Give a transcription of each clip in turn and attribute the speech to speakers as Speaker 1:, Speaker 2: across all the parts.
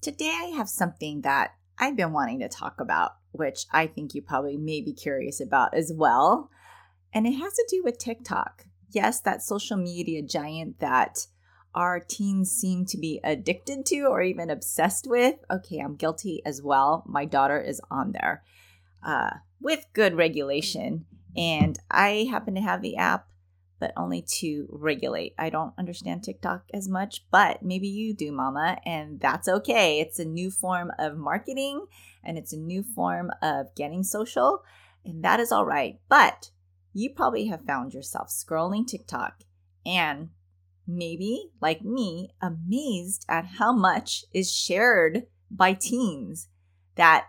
Speaker 1: Today I have something that I've been wanting to talk about, which I think you probably may be curious about as well. And it has to do with TikTok. Yes, that social media giant that our teens seem to be addicted to or even obsessed with. Okay, I'm guilty as well. My daughter is on there uh, with good regulation. And I happen to have the app, but only to regulate. I don't understand TikTok as much, but maybe you do, mama, and that's okay. It's a new form of marketing and it's a new form of getting social, and that is all right. But you probably have found yourself scrolling TikTok and maybe, like me, amazed at how much is shared by teens that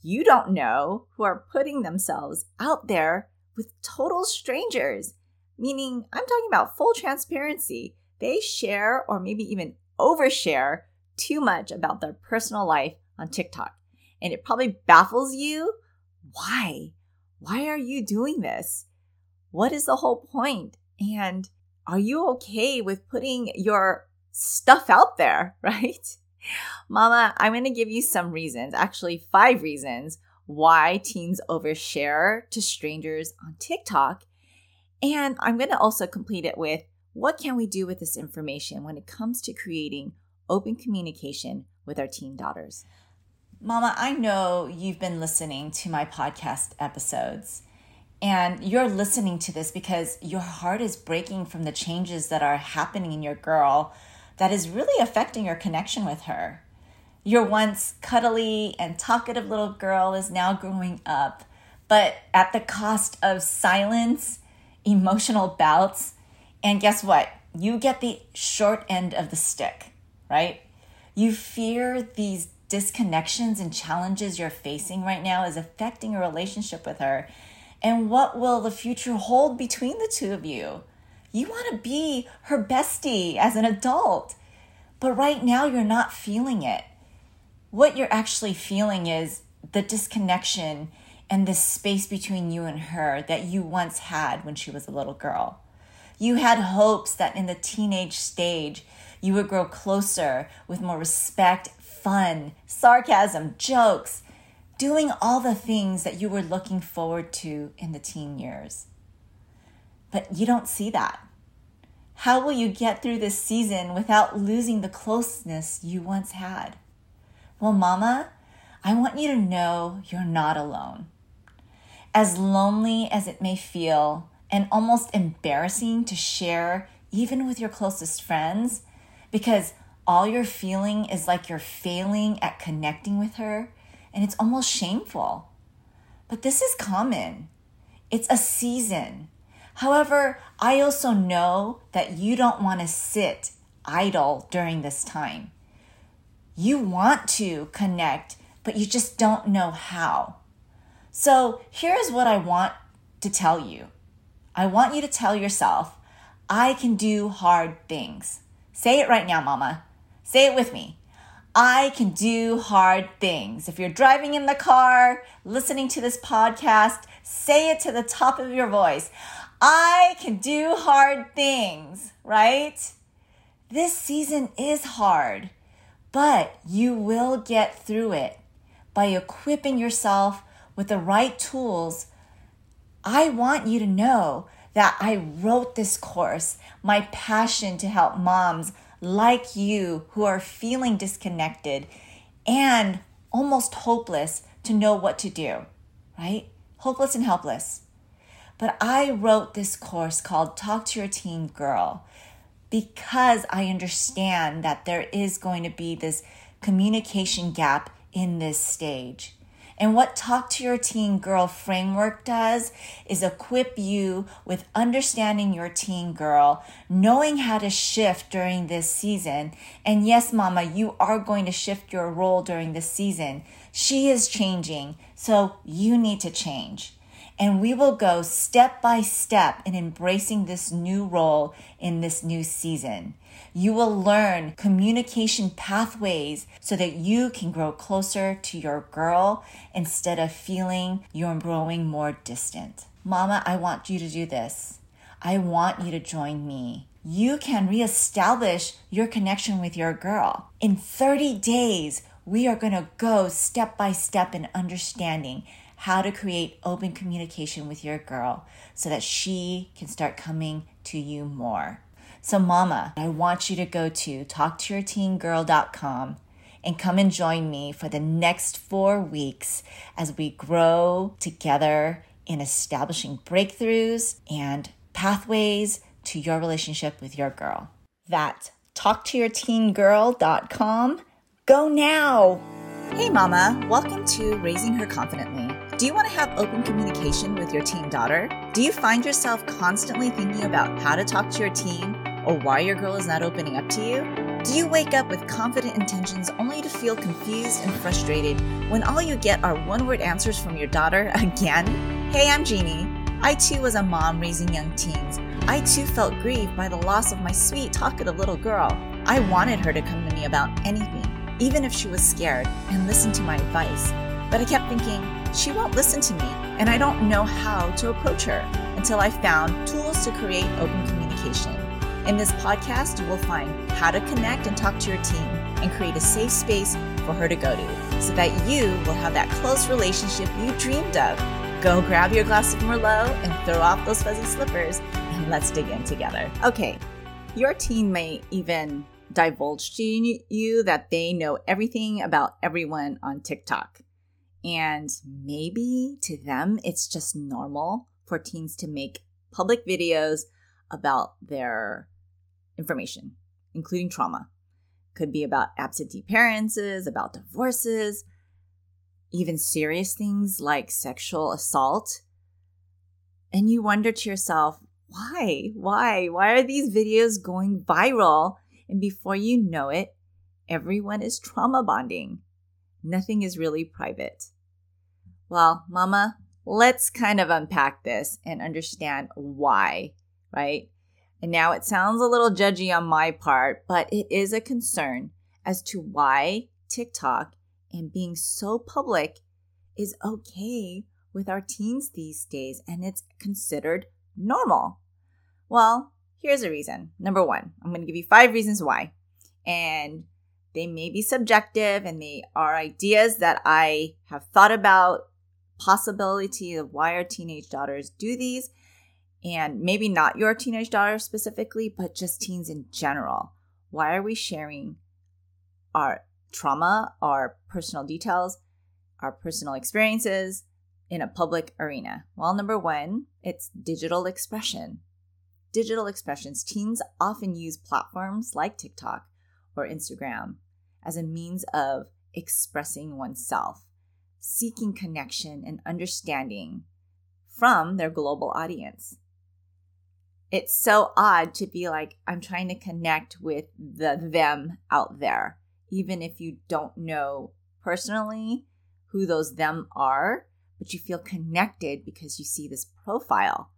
Speaker 1: you don't know who are putting themselves out there with total strangers. Meaning, I'm talking about full transparency. They share or maybe even overshare too much about their personal life on TikTok. And it probably baffles you. Why? Why are you doing this? What is the whole point? And are you okay with putting your stuff out there, right? Mama, I'm going to give you some reasons, actually, five reasons why teens overshare to strangers on TikTok. And I'm going to also complete it with what can we do with this information when it comes to creating open communication with our teen daughters? Mama, I know you've been listening to my podcast episodes. And you're listening to this because your heart is breaking from the changes that are happening in your girl that is really affecting your connection with her. Your once cuddly and talkative little girl is now growing up, but at the cost of silence, emotional bouts, and guess what? You get the short end of the stick, right? You fear these disconnections and challenges you're facing right now is affecting your relationship with her and what will the future hold between the two of you? You want to be her bestie as an adult, but right now you're not feeling it. What you're actually feeling is the disconnection and the space between you and her that you once had when she was a little girl. You had hopes that in the teenage stage, you would grow closer with more respect, fun, sarcasm, jokes, doing all the things that you were looking forward to in the teen years. But you don't see that. How will you get through this season without losing the closeness you once had? Well, Mama, I want you to know you're not alone. As lonely as it may feel, and almost embarrassing to share, even with your closest friends, because all you're feeling is like you're failing at connecting with her and it's almost shameful. But this is common. It's a season. However, I also know that you don't want to sit idle during this time. You want to connect, but you just don't know how. So here's what I want to tell you I want you to tell yourself, I can do hard things. Say it right now, mama. Say it with me. I can do hard things. If you're driving in the car, listening to this podcast, say it to the top of your voice. I can do hard things, right? This season is hard, but you will get through it by equipping yourself with the right tools. I want you to know that I wrote this course, my passion to help moms like you who are feeling disconnected and almost hopeless to know what to do, right? Hopeless and helpless. But I wrote this course called Talk to Your Teen Girl because I understand that there is going to be this communication gap in this stage. And what Talk to Your Teen Girl framework does is equip you with understanding your teen girl, knowing how to shift during this season. And yes, mama, you are going to shift your role during this season. She is changing, so you need to change. And we will go step by step in embracing this new role in this new season. You will learn communication pathways so that you can grow closer to your girl instead of feeling you're growing more distant. Mama, I want you to do this. I want you to join me. you can reestablish your connection with your girl. In 30 days, we are going to go step by step in understanding how to create open communication with your girl so that she can start coming to you more. So, mama, I want you to go to talktoyourteengirl.com and come and join me for the next four weeks as we grow together in establishing breakthroughs and pathways to your relationship with your girl. That talktoyourteengirl.com. Go now. Hey, Mama. Welcome to Raising Her Confidently. Do you want to have open communication with your teen daughter? Do you find yourself constantly thinking about how to talk to your teen or why your girl is not opening up to you? Do you wake up with confident intentions only to feel confused and frustrated when all you get are one word answers from your daughter again? Hey, I'm Jeannie. I too was a mom raising young teens. I too felt grieved by the loss of my sweet, talkative little girl. I wanted her to come to me about anything, even if she was scared, and listen to my advice. But I kept thinking, she won't listen to me, and I don't know how to approach her until I found tools to create open communication. In this podcast, you will find how to connect and talk to your team and create a safe space for her to go to so that you will have that close relationship you dreamed of Go grab your glass of Merlot and throw off those fuzzy slippers, and let's dig in together. Okay, your teen may even divulge to you that they know everything about everyone on TikTok. And maybe to them, it's just normal for teens to make public videos about their information, including trauma. Could be about absentee parents, about divorces, even serious things like sexual assault. And you wonder to yourself, why? Why? Why are these videos going viral? And before you know it, everyone is trauma bonding. Nothing is really private. Well, mama, let's kind of unpack this and understand why, right? And now it sounds a little judgy on my part, but it is a concern as to why TikTok and being so public is okay with our teens these days and it's considered normal. Well, here's a reason. Number one, I'm going to give you five reasons why. And they may be subjective and they are ideas that I have thought about possibility of why our teenage daughters do these and maybe not your teenage daughter specifically but just teens in general why are we sharing our trauma, our personal details, our personal experiences in a public arena? Well, number one, it's digital expression. Digital expressions. Teens often use platforms like TikTok or Instagram as a means of expressing oneself, seeking connection and understanding from their global audience. It's so odd to be like, I'm trying to connect with the them out there even if you don't know personally who those them are, but you feel connected because you see this profile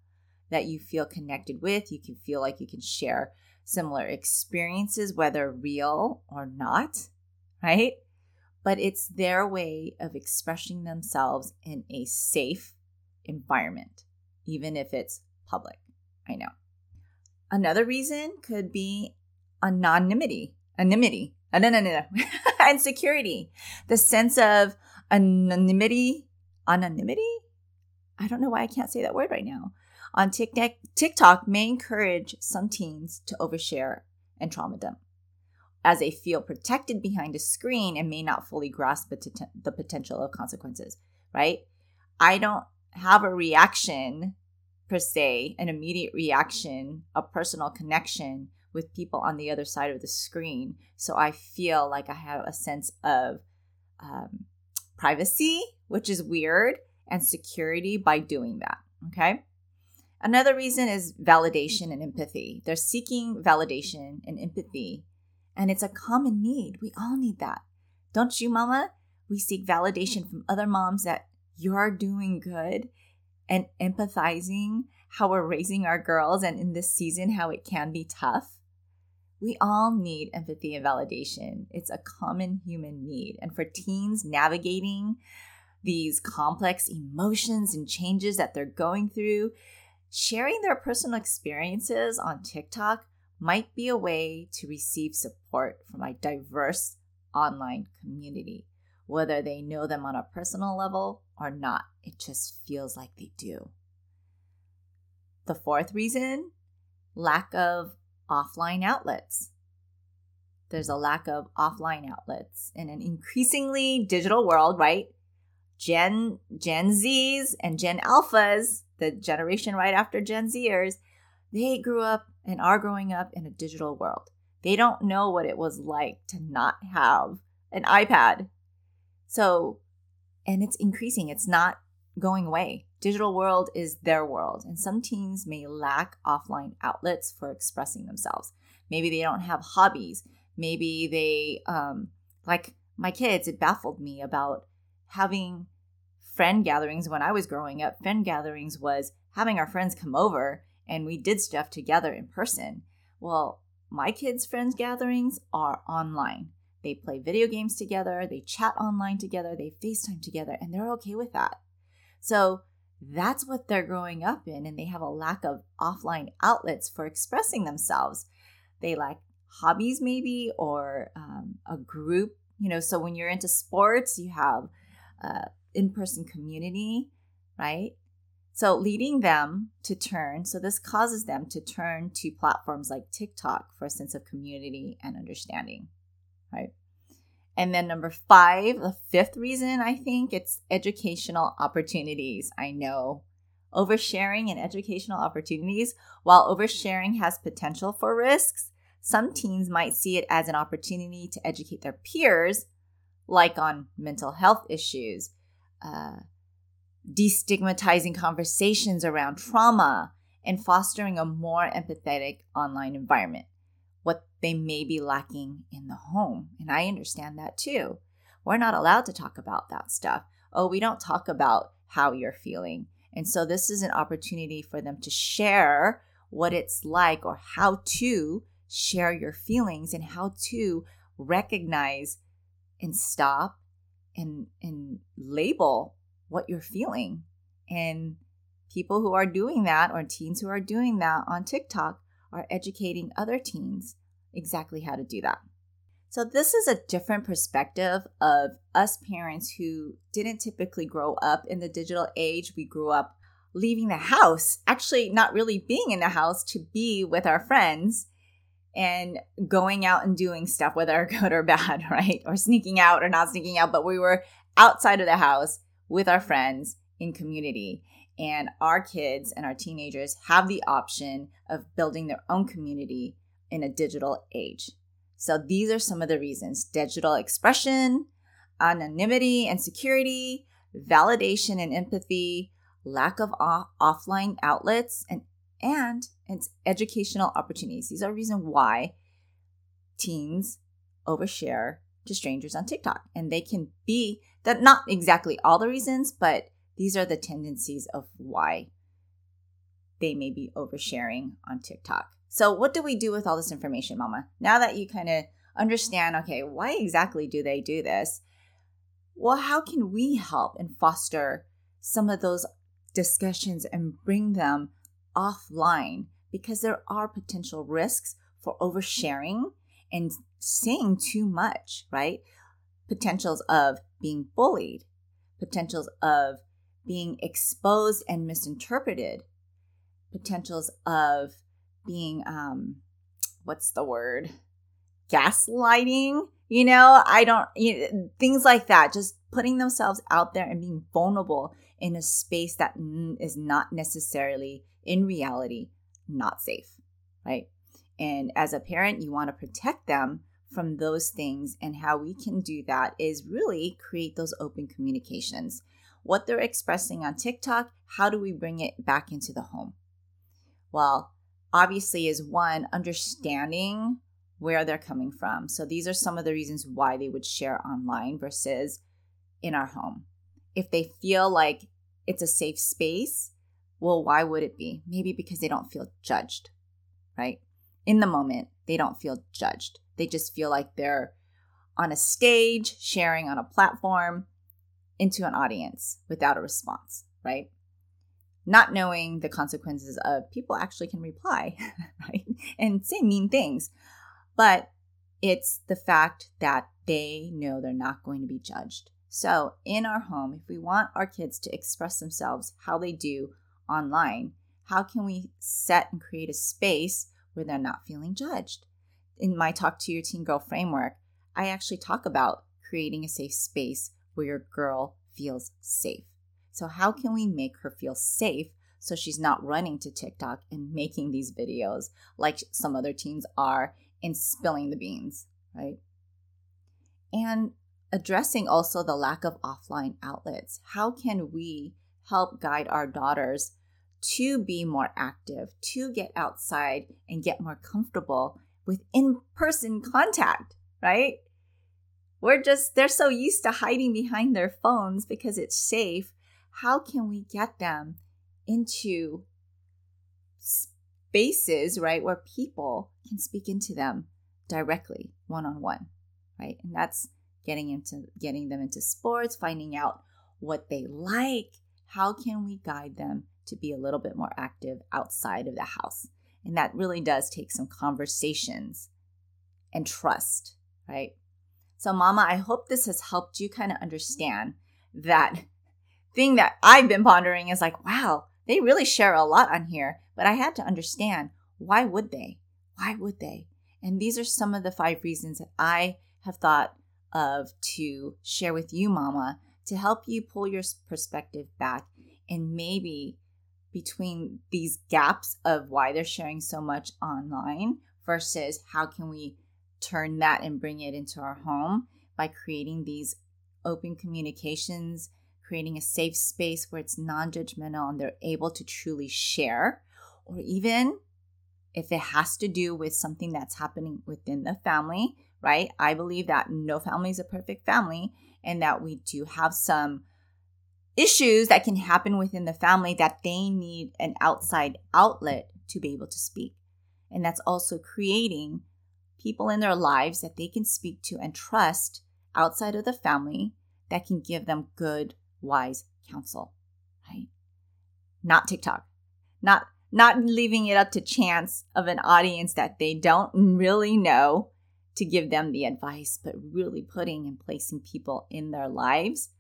Speaker 1: that you feel connected with. You can feel like you can share similar experiences, whether real or not, right? But it's their way of expressing themselves in a safe environment, even if it's public. I know. Another reason could be anonymity. Anonymity. No, no, no, no. and security. The sense of anonymity. Anonymity? I don't know why I can't say that word right now. On TikTok, TikTok may encourage some teens to overshare and trauma dump as they feel protected behind a screen and may not fully grasp the potential of consequences, right? I don't have a reaction per se, an immediate reaction, a personal connection with people on the other side of the screen. So I feel like I have a sense of um, privacy, which is weird, and security by doing that. Okay. Another reason is validation and empathy. They're seeking validation and empathy, and it's a common need. We all need that. Don't you, mama? We seek validation from other moms that you're doing good and empathizing how we're raising our girls and in this season how it can be tough. We all need empathy and validation. It's a common human need. And for teens navigating these complex emotions and changes that they're going through, sharing their personal experiences on TikTok might be a way to receive support from a diverse online community, whether they know them on a personal level or not. It just feels like they do. The fourth reason lack of offline outlets. There's a lack of offline outlets in an increasingly digital world, right? Gen Gen Zs and Gen Alphas, the generation right after Gen Zers, they grew up and are growing up in a digital world. They don't know what it was like to not have an iPad. So, and it's increasing, it's not going away. Digital world is their world, and some teens may lack offline outlets for expressing themselves. Maybe they don't have hobbies. Maybe they, um, like my kids, it baffled me about having friend gatherings when I was growing up. Friend gatherings was having our friends come over and we did stuff together in person. Well, my kids' friends gatherings are online. They play video games together, they chat online together, they FaceTime together, and they're okay with that. So that's what they're growing up in, and they have a lack of offline outlets for expressing themselves. They lack hobbies, maybe, or um, a group. You know, so when you're into sports, you have uh, in person community, right? So, leading them to turn, so this causes them to turn to platforms like TikTok for a sense of community and understanding, right? And then number five, the fifth reason I think it's educational opportunities. I know oversharing and educational opportunities, while oversharing has potential for risks, some teens might see it as an opportunity to educate their peers, like on mental health issues, uh, destigmatizing conversations around trauma, and fostering a more empathetic online environment, what they may be lacking in the home. And I understand that too. We're not allowed to talk about that stuff. Oh, we don't talk about how you're feeling. And so this is an opportunity for them to share what it's like or how to share your feelings and how to recognize and stop and and label what you're feeling. And people who are doing that, or teens who are doing that on TikTok, are educating other teens exactly how to do that. So, this is a different perspective of us parents who didn't typically grow up in the digital age. We grew up leaving the house, actually, not really being in the house to be with our friends and going out and doing stuff, whether good or bad, right? Or sneaking out or not sneaking out, but we were outside of the house with our friends in community. And our kids and our teenagers have the option of building their own community in a digital age. So these are some of the reasons digital expression, anonymity and security, validation and empathy, lack of off- offline outlets, and and it's educational opportunities. These are reasons why teens overshare to strangers on TikTok. And they can be that not exactly all the reasons, but these are the tendencies of why they may be oversharing on TikTok. So, what do we do with all this information, Mama? Now that you kind of understand, okay, why exactly do they do this? Well, how can we help and foster some of those discussions and bring them offline? Because there are potential risks for oversharing and saying too much, right? Potentials of being bullied, potentials of being exposed and misinterpreted, potentials of being, um, what's the word? Gaslighting, you know, I don't, you know, things like that. Just putting themselves out there and being vulnerable in a space that is not necessarily in reality not safe, right? And as a parent, you want to protect them from those things. And how we can do that is really create those open communications. What they're expressing on TikTok, how do we bring it back into the home? Well, obviously, is one, understanding where they're coming from. So these are some of the reasons why they would share online versus in our home. If they feel like it's a safe space, well, why would it be? Maybe because they don't feel judged, right? in the moment, they don't feel judged. They just feel like they're on a stage, sharing on a platform into an audience without a response, right? not knowing the consequences of people actually can reply, right? And say mean things. But it's the fact that they know they're not going to be judged. So, in our home, if we want our kids to express themselves how they do online, how can we set and create a space where they're not feeling judged? In my Talk to Your Teen Girl framework, I actually talk about creating a safe space where your girl feels safe. So, how can we make her feel safe so she's not running to TikTok and making these videos like some other teens are and spilling the beans, right? And addressing also the lack of offline outlets. How can we help guide our daughters to be more active, to get outside and get more comfortable with in person contact, right? We're just, they're so used to hiding behind their phones because it's safe. How can we get them into spaces, right, where people can speak into them directly, one on one, right? And that's getting into getting them into sports, finding out what they like. How can we guide them to be a little bit more active outside of the house? And that really does take some conversations and trust, right? So, Mama, I hope this has helped you kind of understand that thing that I've been pondering is like, wow, they really share a lot on here, but I had to understand why would they? Why would they? And these are some of the five reasons that I have thought of to share with you, Mama, to help you pull your perspective back and maybe between these gaps of why they're sharing so much online versus how can we turn that and bring it into our home by creating these open communications creating a safe space where it's non judgmental and they're able to truly share, or even if it has to do with something that's happening within the family, right? I believe that no family is a perfect family and that we do have some issues that can happen within the family that they need an outside outlet to be able to speak. And that's also creating people in their lives that they can speak to and trust outside of the family that can give them good wise counsel, right? Not TikTok. Not not leaving it up to chance of an audience that they don't really know to give them the advice, but really putting and placing people in their lives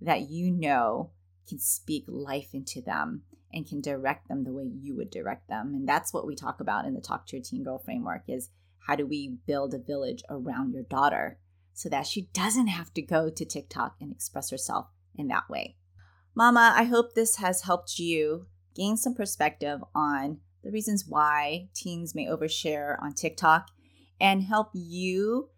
Speaker 1: that you know can speak life into them and can direct them the way you would direct them. And that's what we talk about in the Talk to Your Teen Girl framework is how do we build a village around your daughter so that she doesn't have to go to TikTok and express herself in that way. Mama, I hope this has helped you gain some perspective on the reasons why teens may overshare on TikTok and help you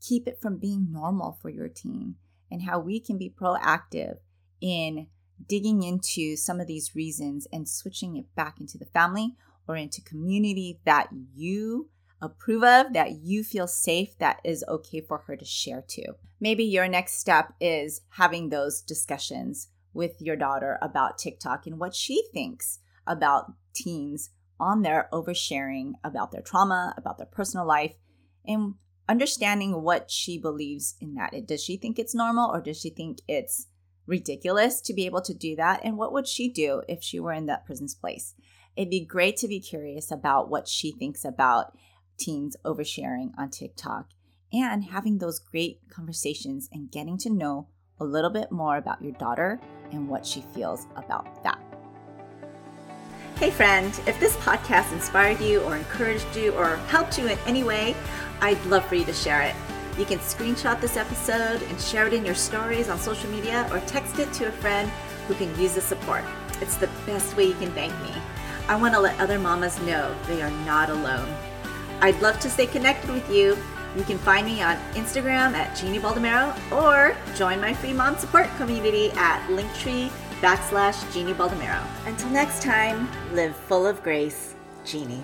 Speaker 1: keep it from being normal for your teen and how we can be proactive in digging into some of these reasons and switching it back into the family or into community that you approve of, that you feel safe, that is okay for her to share to. Maybe your next step is having those discussions with your daughter about TikTok and what she thinks about teens on their oversharing about their trauma, about their personal life, and understanding what she believes in that. Does she think it's normal or does she think it's ridiculous to be able to do that? And what would she do if she were in that person's place? It'd be great to be curious about what she thinks about teens oversharing on TikTok and having those great conversations and getting to know a little bit more about your daughter and what she feels about that. Hey, friend, if this podcast inspired you or encouraged you or helped you in any way, I'd love for you to share it. You can screenshot this episode and share it in your stories on social media or text it to a friend who can use the support. It's the best way you can thank me. I want to let other mamas know they are not alone. I'd love to stay connected with you. You can find me on Instagram at Jeannie Baldomero or join my free mom support community at Linktree backslash Jeannie Baldomero. Until next time, live full of grace, Jeannie.